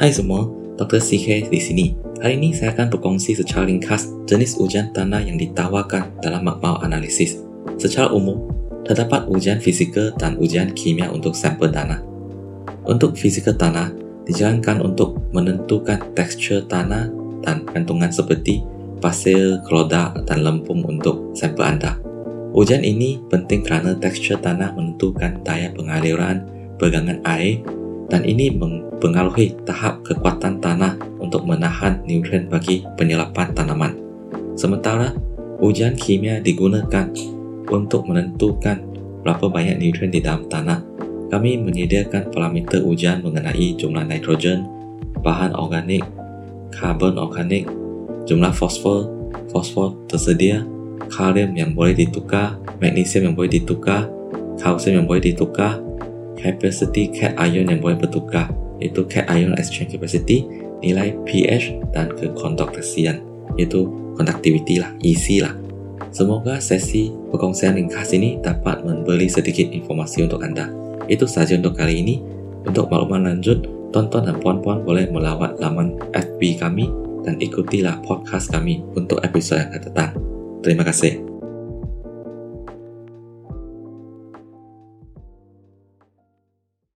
Hai semua, Dr. CK di sini. Hari ini saya akan berkongsi secara ringkas jenis ujian tanah yang ditawarkan dalam makmal analisis. Secara umum, terdapat ujian fizikal dan ujian kimia untuk sampel tanah. Untuk fizikal tanah, dijalankan untuk menentukan tekstur tanah dan gantungan seperti pasir, kelodak, dan lempung untuk sampel Anda. Ujian ini penting kerana tekstur tanah menentukan daya pengaliran pegangan air dan ini mempengaruhi tahap kekuatan tanah untuk menahan nutrien bagi penyerapan tanaman. Sementara, ujian kimia digunakan untuk menentukan berapa banyak nutrien di dalam tanah. Kami menyediakan parameter ujian mengenai jumlah nitrogen, bahan organik, karbon organik, jumlah fosfor, fosfor tersedia, kalium yang boleh ditukar, magnesium yang boleh ditukar, kalsium yang boleh ditukar, capacity cat ion yang boleh bertukar iaitu cat ion exchange capacity nilai pH dan kekonduktasian iaitu conductivity lah EC lah. Semoga sesi perkongsian ringkas ini dapat memberi sedikit informasi untuk anda. Itu saja untuk kali ini. Untuk makluman lanjut tonton dan puan-puan boleh melawat laman FB kami dan ikutilah podcast kami untuk episod yang akan datang. Terima kasih